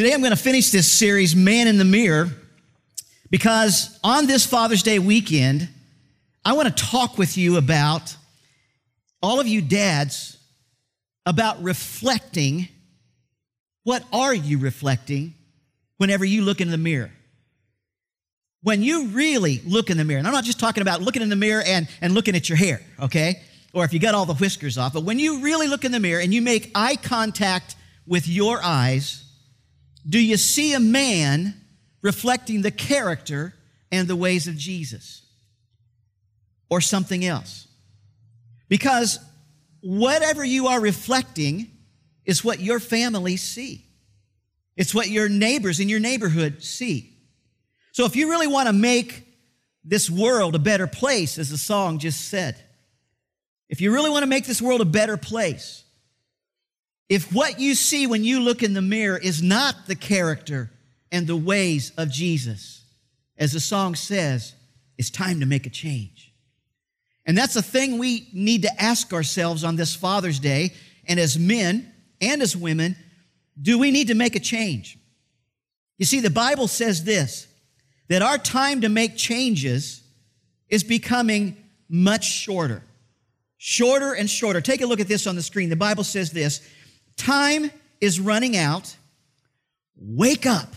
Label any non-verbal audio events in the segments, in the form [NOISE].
Today I'm going to finish this series, Man in the Mirror, because on this Father's Day weekend, I want to talk with you about all of you dads about reflecting. What are you reflecting whenever you look in the mirror? When you really look in the mirror, and I'm not just talking about looking in the mirror and, and looking at your hair, okay? Or if you got all the whiskers off, but when you really look in the mirror and you make eye contact with your eyes, do you see a man reflecting the character and the ways of Jesus? Or something else? Because whatever you are reflecting is what your family see. It's what your neighbors in your neighborhood see. So if you really want to make this world a better place, as the song just said, if you really want to make this world a better place, if what you see when you look in the mirror is not the character and the ways of Jesus, as the song says, it's time to make a change. And that's a thing we need to ask ourselves on this Father's Day. And as men and as women, do we need to make a change? You see, the Bible says this that our time to make changes is becoming much shorter. Shorter and shorter. Take a look at this on the screen. The Bible says this Time is running out. Wake up,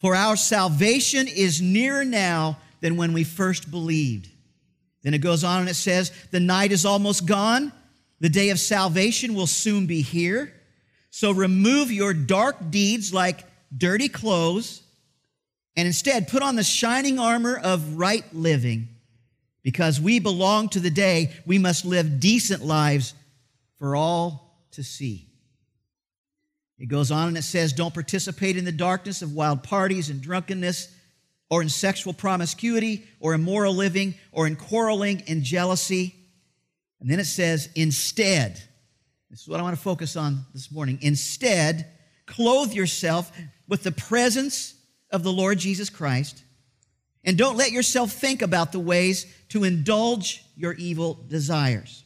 for our salvation is nearer now than when we first believed. Then it goes on and it says, The night is almost gone. The day of salvation will soon be here. So remove your dark deeds like dirty clothes and instead put on the shining armor of right living. Because we belong to the day, we must live decent lives for all to see. It goes on and it says, Don't participate in the darkness of wild parties and drunkenness, or in sexual promiscuity, or immoral living, or in quarreling and jealousy. And then it says, Instead, this is what I want to focus on this morning. Instead, clothe yourself with the presence of the Lord Jesus Christ, and don't let yourself think about the ways to indulge your evil desires.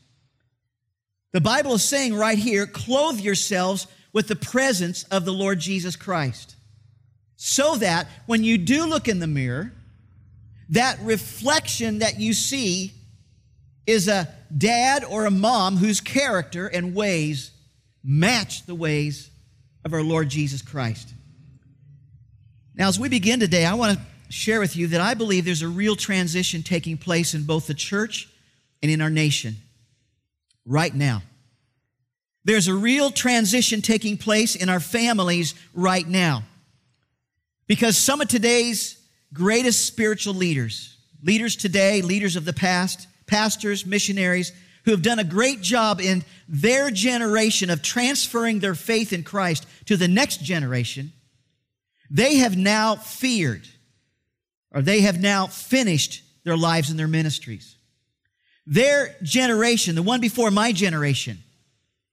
The Bible is saying right here, clothe yourselves with the presence of the Lord Jesus Christ. So that when you do look in the mirror, that reflection that you see is a dad or a mom whose character and ways match the ways of our Lord Jesus Christ. Now, as we begin today, I want to share with you that I believe there's a real transition taking place in both the church and in our nation right now. There's a real transition taking place in our families right now. Because some of today's greatest spiritual leaders, leaders today, leaders of the past, pastors, missionaries, who have done a great job in their generation of transferring their faith in Christ to the next generation, they have now feared or they have now finished their lives and their ministries. Their generation, the one before my generation,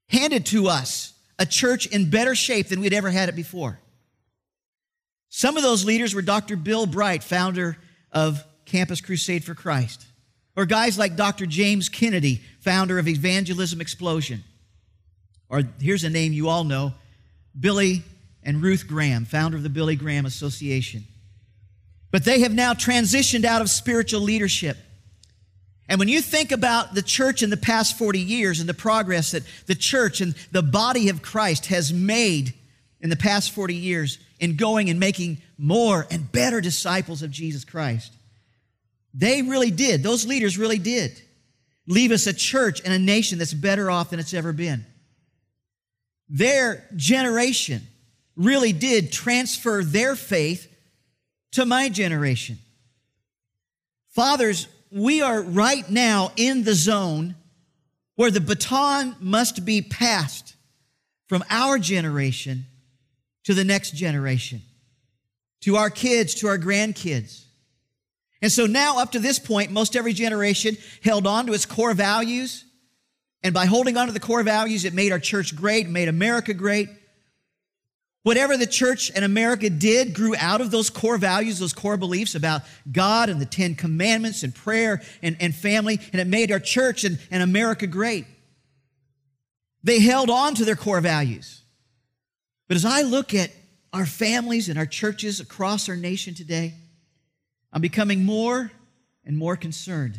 handed to us a church in better shape than we'd ever had it before. Some of those leaders were Dr. Bill Bright, founder of Campus Crusade for Christ, or guys like Dr. James Kennedy, founder of Evangelism Explosion. Or here's a name you all know Billy and Ruth Graham, founder of the Billy Graham Association. But they have now transitioned out of spiritual leadership and when you think about the church in the past 40 years and the progress that the church and the body of Christ has made in the past 40 years in going and making more and better disciples of Jesus Christ, they really did, those leaders really did leave us a church and a nation that's better off than it's ever been. Their generation really did transfer their faith to my generation. Fathers we are right now in the zone where the baton must be passed from our generation to the next generation, to our kids, to our grandkids. And so now, up to this point, most every generation held on to its core values. And by holding on to the core values, it made our church great, made America great. Whatever the church in America did grew out of those core values, those core beliefs about God and the Ten Commandments and prayer and, and family, and it made our church and, and America great. They held on to their core values. But as I look at our families and our churches across our nation today, I'm becoming more and more concerned.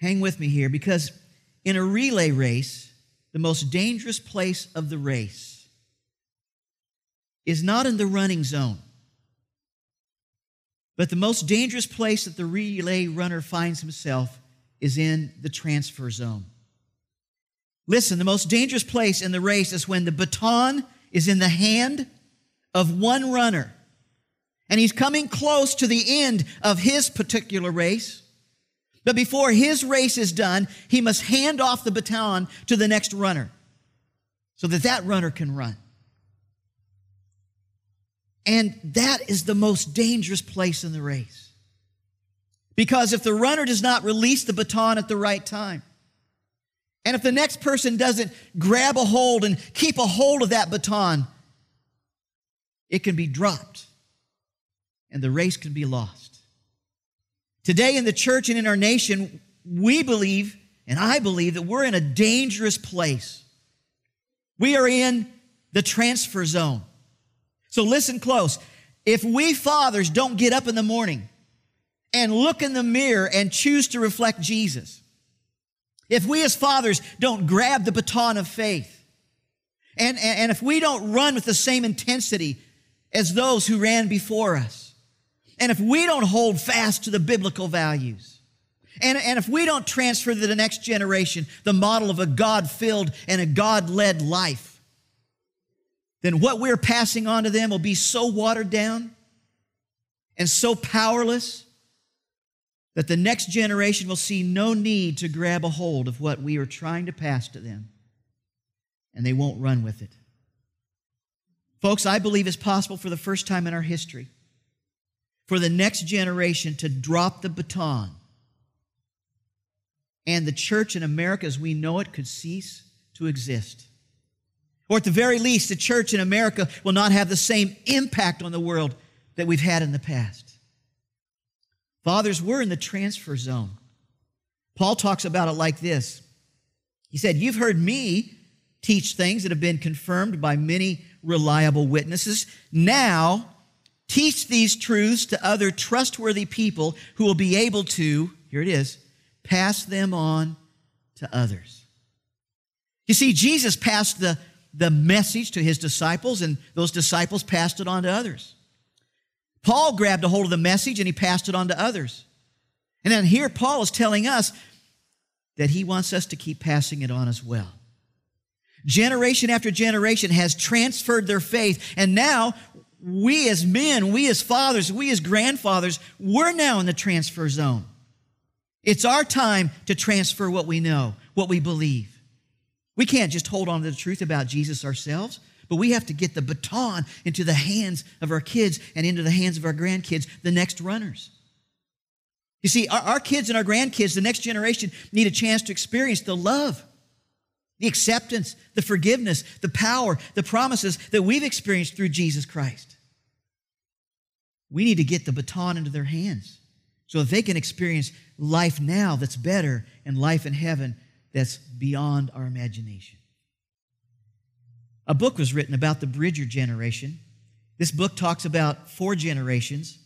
Hang with me here because in a relay race, the most dangerous place of the race is not in the running zone, but the most dangerous place that the relay runner finds himself is in the transfer zone. Listen, the most dangerous place in the race is when the baton is in the hand of one runner and he's coming close to the end of his particular race. But before his race is done, he must hand off the baton to the next runner so that that runner can run. And that is the most dangerous place in the race. Because if the runner does not release the baton at the right time, and if the next person doesn't grab a hold and keep a hold of that baton, it can be dropped and the race can be lost. Today in the church and in our nation, we believe, and I believe, that we're in a dangerous place. We are in the transfer zone. So listen close. If we fathers don't get up in the morning and look in the mirror and choose to reflect Jesus, if we as fathers don't grab the baton of faith, and, and, if we don't run with the same intensity as those who ran before us, and if we don't hold fast to the biblical values, and, and if we don't transfer to the next generation the model of a God filled and a God led life, then what we're passing on to them will be so watered down and so powerless that the next generation will see no need to grab a hold of what we are trying to pass to them, and they won't run with it. Folks, I believe it's possible for the first time in our history for the next generation to drop the baton. And the church in America as we know it could cease to exist. Or at the very least, the church in America will not have the same impact on the world that we've had in the past. Fathers, we're in the transfer zone. Paul talks about it like this He said, You've heard me teach things that have been confirmed by many reliable witnesses. Now, Teach these truths to other trustworthy people who will be able to, here it is, pass them on to others. You see, Jesus passed the, the message to his disciples, and those disciples passed it on to others. Paul grabbed a hold of the message and he passed it on to others. And then here, Paul is telling us that he wants us to keep passing it on as well. Generation after generation has transferred their faith, and now we as men, we as fathers, we as grandfathers, we're now in the transfer zone. It's our time to transfer what we know, what we believe. We can't just hold on to the truth about Jesus ourselves, but we have to get the baton into the hands of our kids and into the hands of our grandkids, the next runners. You see, our, our kids and our grandkids, the next generation, need a chance to experience the love, the acceptance, the forgiveness, the power, the promises that we've experienced through Jesus Christ. We need to get the baton into their hands so that they can experience life now that's better and life in heaven that's beyond our imagination. A book was written about the Bridger generation. This book talks about four generations.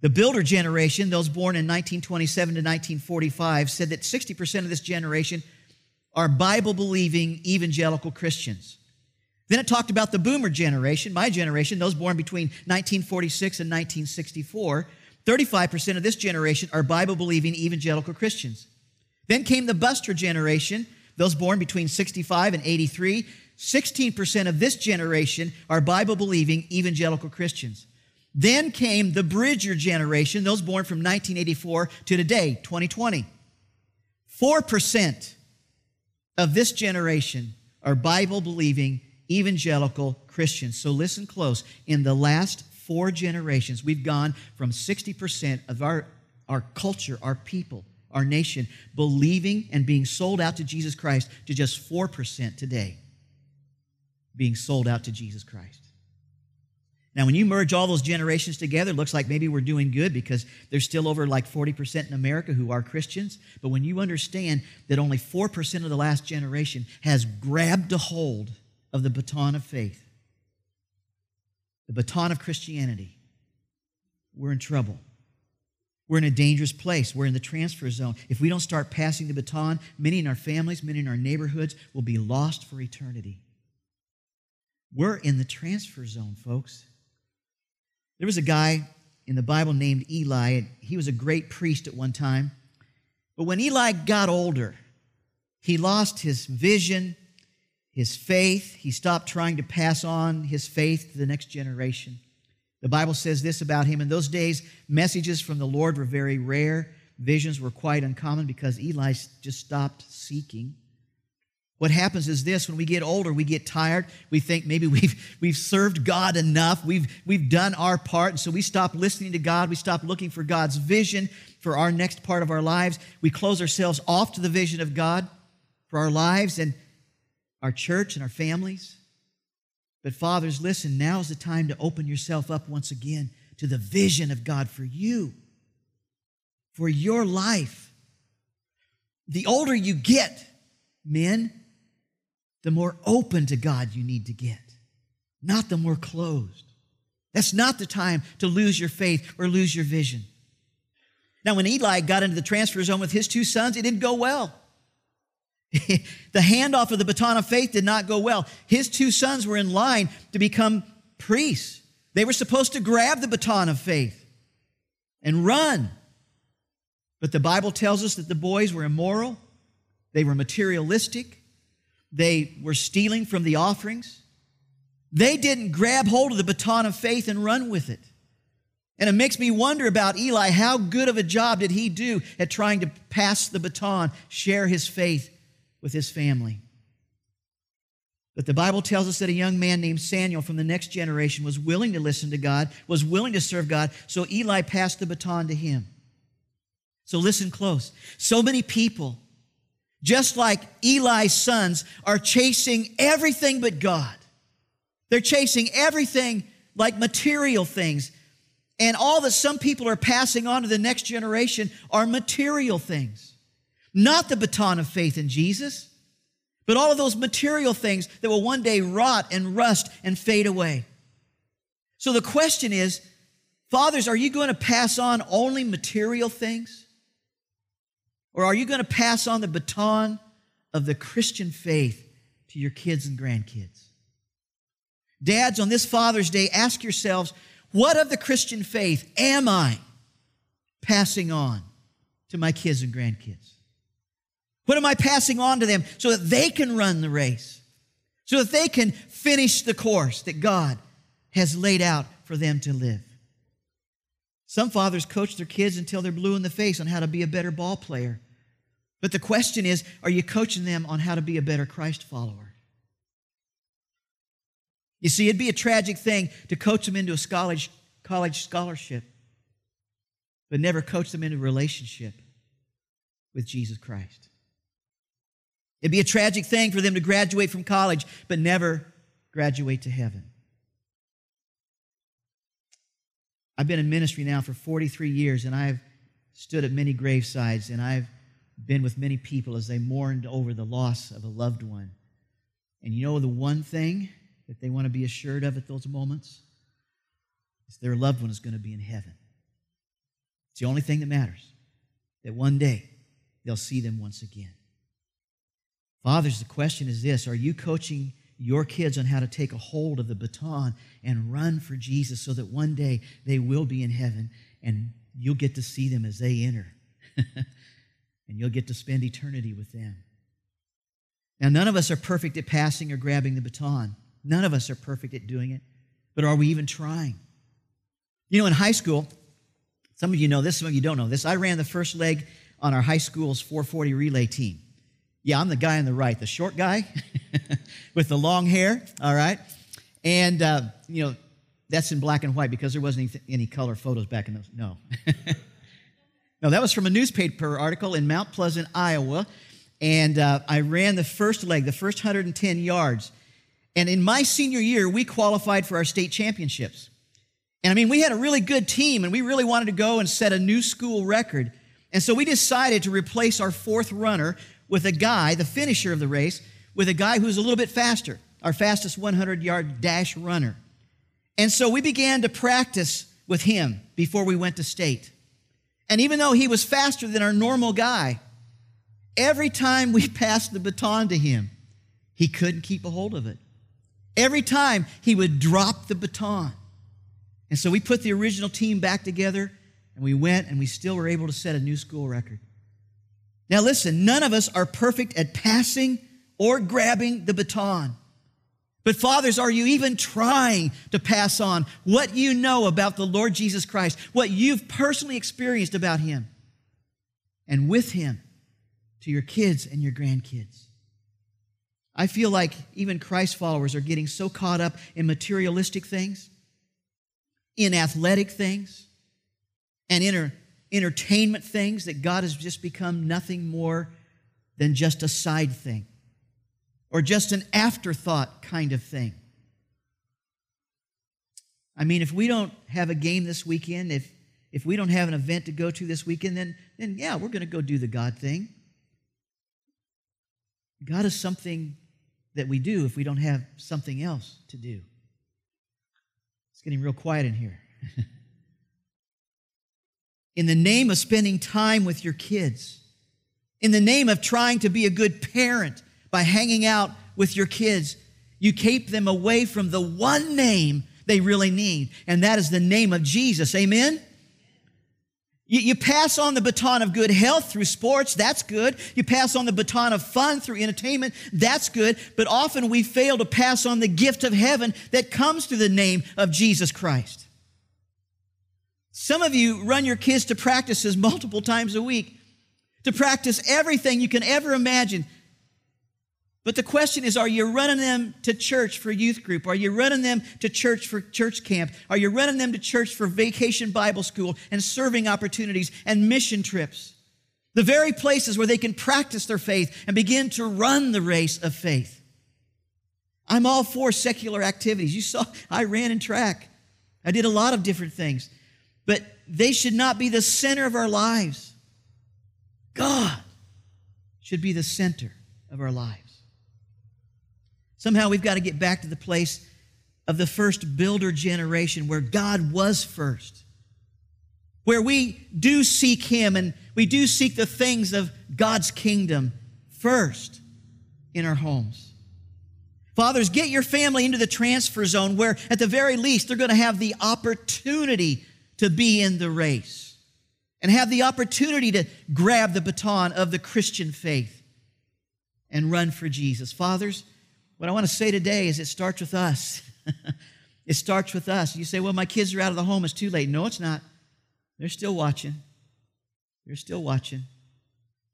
The builder generation, those born in 1927 to 1945, said that 60% of this generation are Bible believing evangelical Christians. Then it talked about the boomer generation, my generation, those born between 1946 and 1964. 35% of this generation are Bible believing evangelical Christians. Then came the buster generation, those born between 65 and 83. 16% of this generation are Bible believing evangelical Christians. Then came the Bridger generation, those born from 1984 to today, 2020. 4% of this generation are Bible believing evangelical Christians. So listen close. In the last four generations, we've gone from 60% of our, our culture, our people, our nation, believing and being sold out to Jesus Christ to just 4% today being sold out to Jesus Christ. Now, when you merge all those generations together, it looks like maybe we're doing good because there's still over like 40% in America who are Christians. But when you understand that only 4% of the last generation has grabbed a hold of the baton of faith, the baton of Christianity, we're in trouble. We're in a dangerous place. We're in the transfer zone. If we don't start passing the baton, many in our families, many in our neighborhoods will be lost for eternity. We're in the transfer zone, folks. There was a guy in the Bible named Eli, and he was a great priest at one time. But when Eli got older, he lost his vision, his faith. He stopped trying to pass on his faith to the next generation. The Bible says this about him. In those days, messages from the Lord were very rare. Visions were quite uncommon because Eli just stopped seeking. What happens is this when we get older, we get tired. We think maybe [LAUGHS] we've, we've served God enough. We've, we've done our part. And so we stop listening to God. We stop looking for God's vision for our next part of our lives. We close ourselves off to the vision of God for our lives and our church and our families. But, fathers, listen, now is the time to open yourself up once again to the vision of God for you, for your life. The older you get, men, the more open to God you need to get, not the more closed. That's not the time to lose your faith or lose your vision. Now, when Eli got into the transfer zone with his two sons, it didn't go well. [LAUGHS] the handoff of the baton of faith did not go well. His two sons were in line to become priests. They were supposed to grab the baton of faith and run. But the Bible tells us that the boys were immoral, they were materialistic, they were stealing from the offerings. They didn't grab hold of the baton of faith and run with it. And it makes me wonder about Eli. How good of a job did he do at trying to pass the baton, share his faith with his family. But the Bible tells us that a young man named Samuel from the next generation was willing to listen to God, was willing to serve God, so Eli passed the baton to him. So listen close. So many people, just like Eli's sons, are chasing everything but God. They're chasing everything like material things. And all that some people are passing on to the next generation are material things. Not the baton of faith in Jesus, but all of those material things that will one day rot and rust and fade away. So the question is, fathers, are you going to pass on only material things? Or are you going to pass on the baton of the Christian faith to your kids and grandkids? Dads, on this Father's Day, ask yourselves, what of the Christian faith am I passing on to my kids and grandkids? What am I passing on to them so that they can run the race? So that they can finish the course that God has laid out for them to live. Some fathers coach their kids until they're blue in the face on how to be a better ball player. But the question is are you coaching them on how to be a better Christ follower? You see, it'd be a tragic thing to coach them into a college, college scholarship, but never coach them into a relationship with Jesus Christ. It'd be a tragic thing for them to graduate from college, but never graduate to heaven. I've been in ministry now for 43 years, and I've stood at many gravesides, and I've been with many people as they mourned over the loss of a loved one. And you know the one thing that they want to be assured of at those moments? Is their loved one is going to be in heaven. It's the only thing that matters. That one day they'll see them once again. Fathers, the question is this Are you coaching your kids on how to take a hold of the baton and run for Jesus so that one day they will be in heaven and you'll get to see them as they enter? [LAUGHS] and you'll get to spend eternity with them. Now, none of us are perfect at passing or grabbing the baton. None of us are perfect at doing it. But are we even trying? You know, in high school, some of you know this, some of you don't know this. I ran the first leg on our high school's 440 relay team. Yeah, I'm the guy on the right, the short guy [LAUGHS] with the long hair, all right? And, uh, you know, that's in black and white because there wasn't any, color photos back in those. No. [LAUGHS] no, that was from a newspaper article in Mount Pleasant, Iowa. And uh, I ran the first leg, the first 110 yards. And in my senior year, we qualified for our state championships. And I mean, we had a really good team and we really wanted to go and set a new school record. And so we decided to replace our fourth runner with a guy, the finisher of the race, with a guy who's a little bit faster, our fastest 100 yard dash runner. And so we began to practice with him before we went to state. And even though he was faster than our normal guy, every time we [LAUGHS] passed the baton to him, he couldn't keep a hold of it. Every time he would drop the baton. And so we put the original team back together and we went and we still were able to set a new school record. Now, listen, none of us are perfect at passing or grabbing the baton. But, fathers, are you even trying to pass on what you know about the Lord Jesus Christ, what you've personally experienced about Him, and with Him to your kids and your grandkids? I feel like even Christ followers are getting so caught up in materialistic things, in athletic things, and in entertainment things that God has just become nothing more than just a side thing or just an afterthought kind of thing. I mean, if we don't have a game this weekend, if, if we don't have an event to go to this weekend, then, then yeah, we're going to go do the God thing. God is something that we do if we don't have something else to do. It's getting real quiet in here. [LAUGHS] in the name of spending time with your kids, in the name of trying to be a good parent, by hanging out with your kids, you keep them away from the one name they really need, and that is the name of Jesus. Amen? You, pass on the baton of good health through sports, that's good. You pass on the baton of fun through entertainment, that's good. But often we fail to pass on the gift of heaven that comes through the name of Jesus Christ. Some of you run your kids to practices [LAUGHS] multiple times a week to practice everything you can ever imagine but the question is, are you running them to church for youth group? Are you running them to church for church camp? Are you running them to church for vacation Bible school and serving opportunities and mission trips? The very places where they can practice their faith and begin to run the race of faith. I'm all for secular activities. You saw I ran in track. I did a lot of different things. But they should not be the center of our lives. God should be the center of our lives. Somehow we've got to get back to the place of the first builder generation where God was first, where we do seek Him and we do seek the things of God's kingdom first in our homes. Fathers, get your family into the transfer zone where, at the very least, they're going to have the opportunity to be in the race and have the opportunity to grab the baton of the Christian faith and run for Jesus. Fathers, what I want to say today is it starts with us. [LAUGHS] it starts with us. You say, well, my kids are out of the home, it's too late. No, it's not. They're still watching. They're still watching.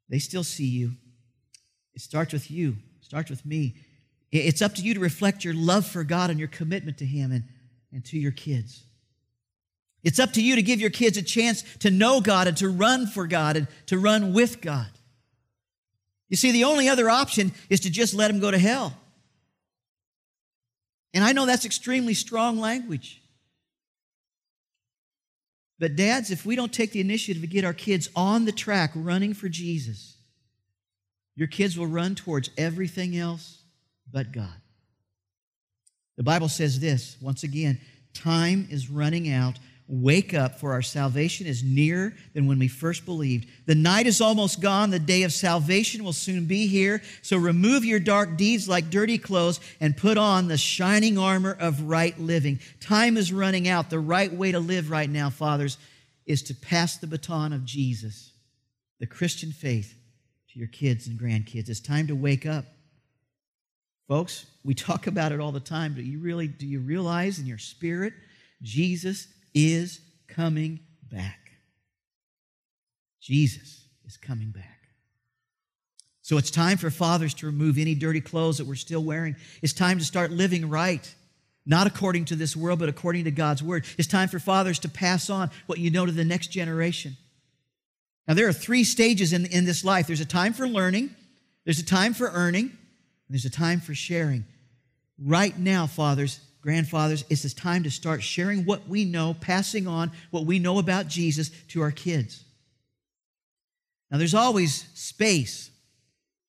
They still see you. It starts with you, it starts with me. It's up to you to reflect your love for God and your commitment to Him and, and to your kids. It's up to you to give your kids a chance to know God and to run for God and to run with God. You see, the only other option is to just let them go to hell. And I know that's extremely strong language. But, dads, if we don't take the initiative to get our kids on the track running for Jesus, your kids will run towards everything else but God. The Bible says this once again time is running out Wake up, for our salvation is nearer than when we first believed. The night is almost gone. The day of salvation will soon be here. So remove your dark deeds like dirty clothes and put on the shining armor of right living. Time is running out. The right way to live right now, fathers, is to pass the baton of Jesus, the Christian faith, to your kids and grandkids. It's time to wake up. Folks, we [LAUGHS] talk about it all the time. Do you really do you realize in your spirit Jesus is coming back. Jesus is coming back. So it's time for fathers to remove any dirty clothes that we're still wearing. It's time to start living right, not according to this world, but according to God's word. It's time for fathers to pass on what you know to the next generation. Now, there are three stages in, in this life there's a time for learning, there's a time for earning, and there's a time for sharing. Right now, fathers, grandfathers, it's this time to start sharing what we know, passing on what we know about Jesus to our kids. Now, there's always space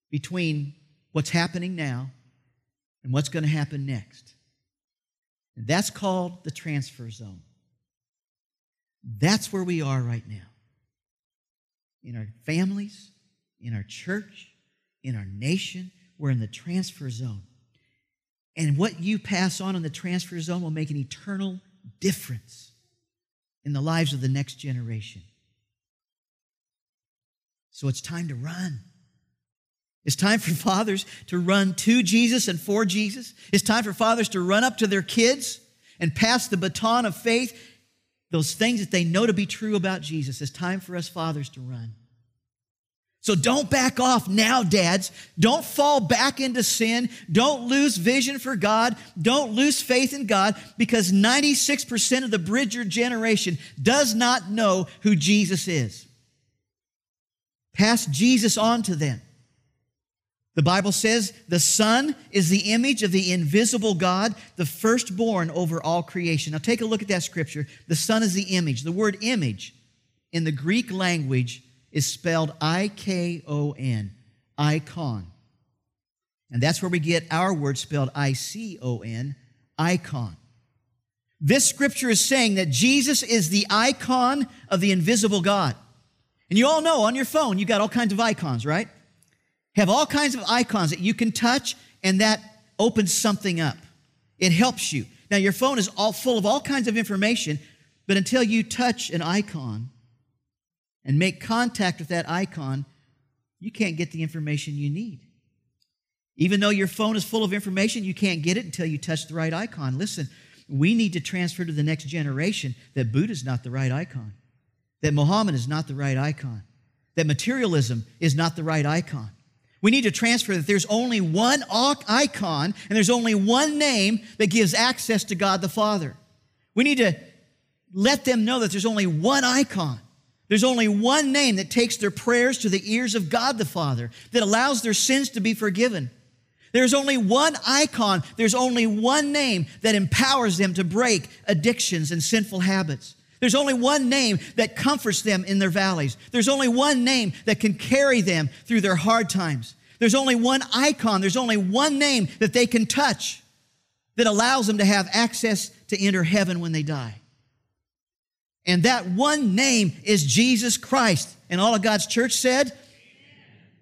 between what's happening now and what's going to happen next. And that's called the transfer zone. That's where we are right now. In our families, in our church, in our nation, we're in the transfer zone. And what you pass on in the transfer zone will make an eternal difference in the lives of the next generation. So it's time to run. It's time for [LAUGHS] fathers to run to Jesus and for Jesus. It's time for fathers to run up to their kids and pass the baton of faith, those things that they know to be true about Jesus. It's time for us fathers to run. So don't back off now, dads. Don't fall back into sin. Don't lose vision for God. Don't lose faith in God because 96% of the Bridger generation does not know who Jesus is. Pass Jesus on to them. The Bible says the Son is the image of the invisible God, the firstborn over all creation. Now take a look at that scripture. The Son is the image. The word image in the Greek language is spelled I K O N, icon. And that's where we get our word spelled I C O N, icon. This scripture is saying that Jesus is the icon of the invisible God. And you all know on your phone, you got all kinds of icons, right? have all kinds of icons that you can touch and that opens something up. It helps you. Now, your phone is all full of all kinds of information, but until you touch an icon and make contact with that icon, you can't get the information you need. Even though your phone is full of information, you can't get it until you touch the right icon. Listen, we need to transfer to the next generation that Buddha is not the right icon, that Muhammad is not the right icon, that materialism is not the right icon. We need to transfer that there's only one icon and there's only one name that gives access to God the Father. We need to let them know that there's only one icon. There's only one name that takes their prayers to the ears of God the Father, that allows their sins to be forgiven. There's only one icon, there's only one name that empowers them to break addictions and sinful habits. There's only one name that comforts them in their valleys. There's only one name that can carry them through their hard times. There's only one icon. There's only one name that they can touch that allows them to have access to enter heaven when they die. And that one name is Jesus Christ. And all of God's church said,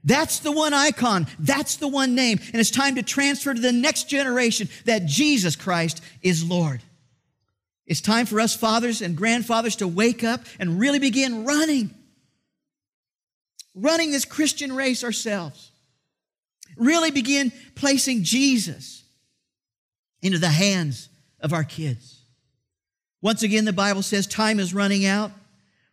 that's the one icon. That's the one name. And it's time to transfer to the next generation that Jesus Christ is Lord. It's time for us fathers and grandfathers to wake up and really begin running. Running this Christian race ourselves. Really begin placing Jesus into the hands of our kids. Once again, the Bible says time is running out.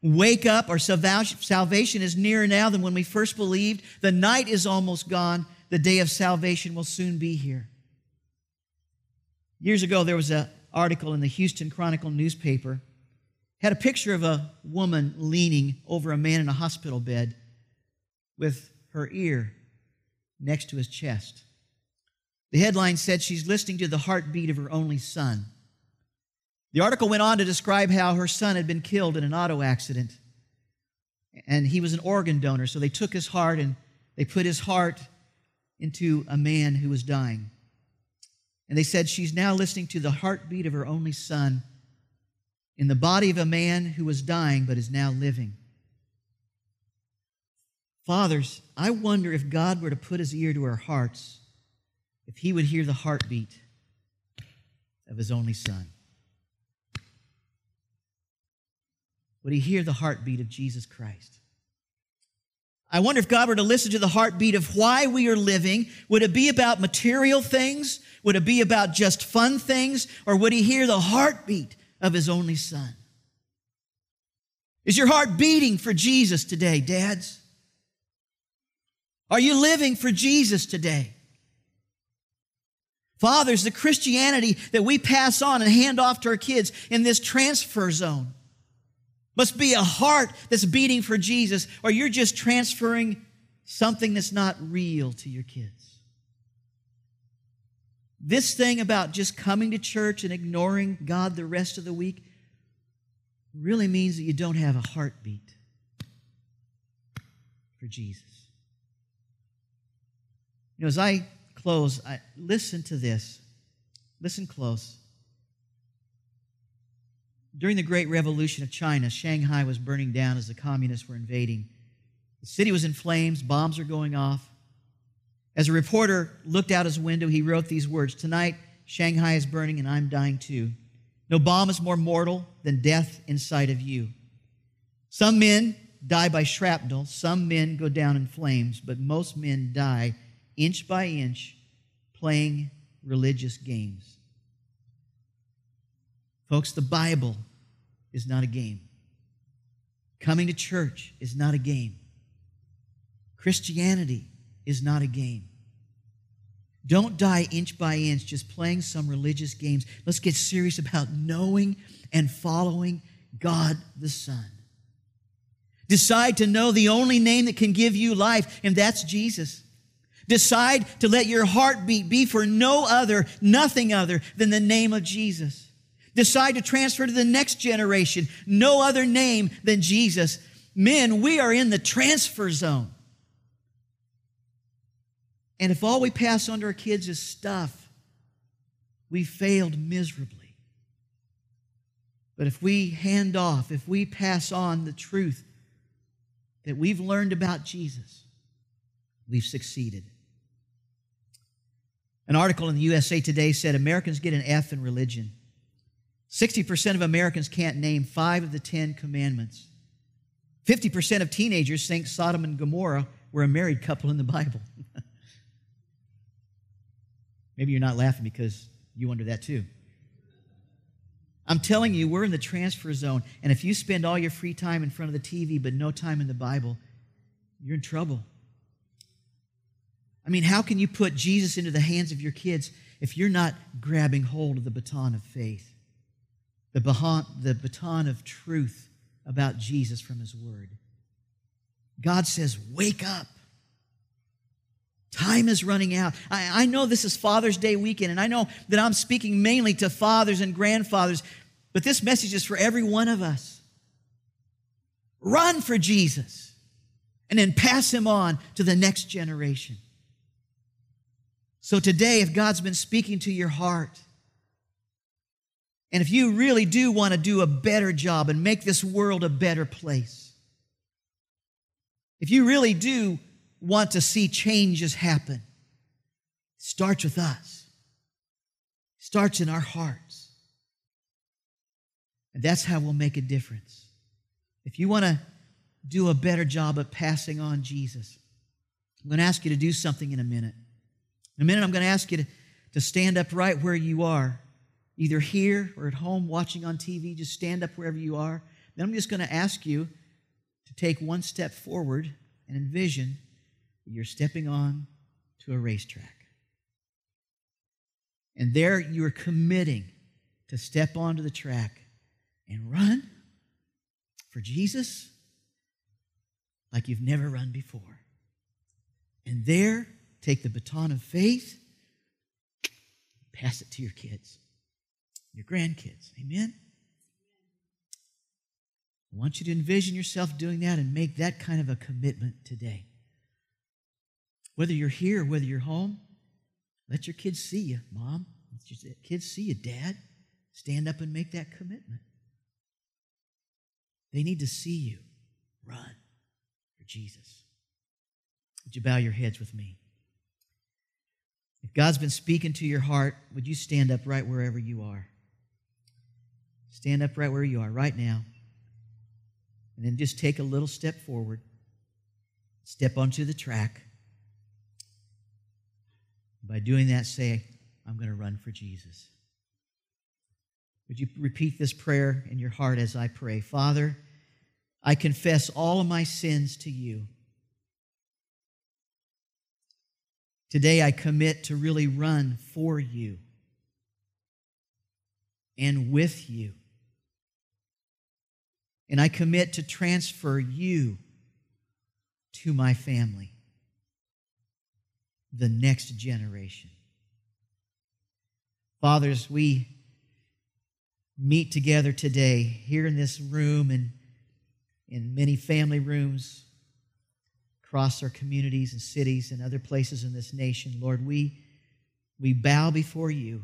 Wake up, our salvation is nearer now than when we first believed. The night is almost gone. The day of salvation will soon be here. Years ago, there was an article in the Houston Chronicle newspaper. Had a picture of a woman leaning over a man in a hospital bed with her ear next to his chest. The headline said she's listening to the heartbeat of her only son. The article went on to describe how her son had been killed in an auto accident. And he was an organ donor, so they took his heart and they put his heart into a man who was dying. And they said she's now listening to the heartbeat of her only son in the body of a man who was dying but is now living. Fathers, I wonder if God were to put his ear to our hearts, if he would hear the heartbeat of his only son. Would he hear the heartbeat of Jesus Christ? I wonder if God were to listen to the heartbeat of why we are living, would it be about material things? Would it be about just fun things? Or would he hear the heartbeat of his only son? Is your heart beating for Jesus today, dads? Are you living for Jesus today? Fathers, the Christianity that we pass on and hand off to our kids in this transfer zone must be a heart that's beating for Jesus, or you're just transferring something that's not real to your kids. This thing about just coming to church and ignoring God the rest of the week really means that you don't have a heartbeat for Jesus. You know, as I close, I, listen to this. Listen close. During the Great Revolution of China, Shanghai was burning down as the communists were invading. The city was in flames, bombs were going off. As a reporter looked out his window, he wrote these words Tonight, Shanghai is burning and I'm dying too. No bomb is more mortal than death inside of you. Some men die by shrapnel, some men go down in flames, but most men die inch by inch playing religious games. Folks, the Bible is not a game. Coming to church is not a game. Christianity is not a game. Don't die inch by inch just playing some religious games. Let's get serious about knowing and following God the Son. Decide to know the only name that can give you life, and that's Jesus. Decide to let your heartbeat be for no other, nothing other than the name of Jesus. Decide to transfer to the next generation no other name than Jesus. Men, we are in the transfer zone. And if all we pass on to our kids is stuff, we failed miserably. But if we hand off, if we pass on the truth that we've learned about Jesus, we've succeeded. An article in the USA Today said Americans get an F in religion. 60% of Americans can't name five of the Ten Commandments. 50% of teenagers think Sodom and Gomorrah were a married couple in the Bible. [LAUGHS] Maybe you're not laughing because you wonder that too. I'm telling you, we're in the transfer zone. And if you spend all your free time in front of the TV but no time in the Bible, you're in trouble. I mean, how can you put Jesus into the hands of your kids if you're not grabbing hold of the baton of faith, the baton, the baton of truth about Jesus from His Word? God says, Wake up. Time is running out. I, I, know this is Father's Day weekend, and I know that I'm speaking mainly to fathers and grandfathers, but this message is for every one of us. Run for Jesus and then pass him on to the next generation. So today, if God's been speaking to your heart, and if you really do want to do a better job and make this world a better place, if you really do want to see changes happen, it starts with us. It starts in our hearts. And that's how we'll make a difference. If you want to do a better job of passing on Jesus, I'm going to ask you to do something in a minute. In a minute, I'm going to ask you to, to stand up right where you are, either here or at home watching on TV. Just stand up wherever you are. Then I'm just going to ask you to take one step forward and envision that you're stepping on to a racetrack. And there you're committing to step onto the track and run for Jesus like you've never run before. And there, take the baton of faith, pass it to your kids, your grandkids. Amen? I want you to envision yourself doing that and make that kind of a commitment today. Whether you're here, whether you're home, let your kids see you, mom. Let your kids see you, dad. Stand up and make that commitment. They need to see you run for Jesus. Would you bow your heads with me? If God's been speaking to your heart, would you stand up right wherever you are? Stand up right where you are right now. And then just take a little step forward. Step onto the track. By doing that, say, I'm going to run for Jesus. Would you repeat this prayer in your heart as I pray? Father, I confess all of my sins to you. Today I commit to really run for you and with you. And I commit to transfer you to my family the next generation. Fathers, we meet together today here in this room and in many family rooms across our communities and cities and other places in this nation. Lord, we, we bow before you.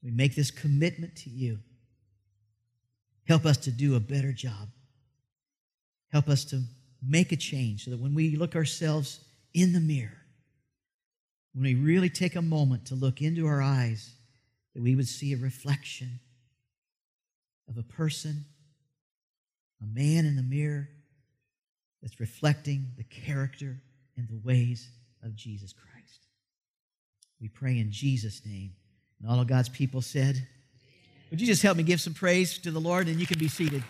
We make this commitment to you. Help us to do a better job. Help us to make a change so that when we look ourselves in the mirror, when we really take a moment to look into our eyes, that we would see a reflection of a person, a man in the mirror that's reflecting the character and the ways of Jesus Christ. We pray in Jesus' name. And all of God's people said, Would you just help me give some praise to the Lord and you can be seated?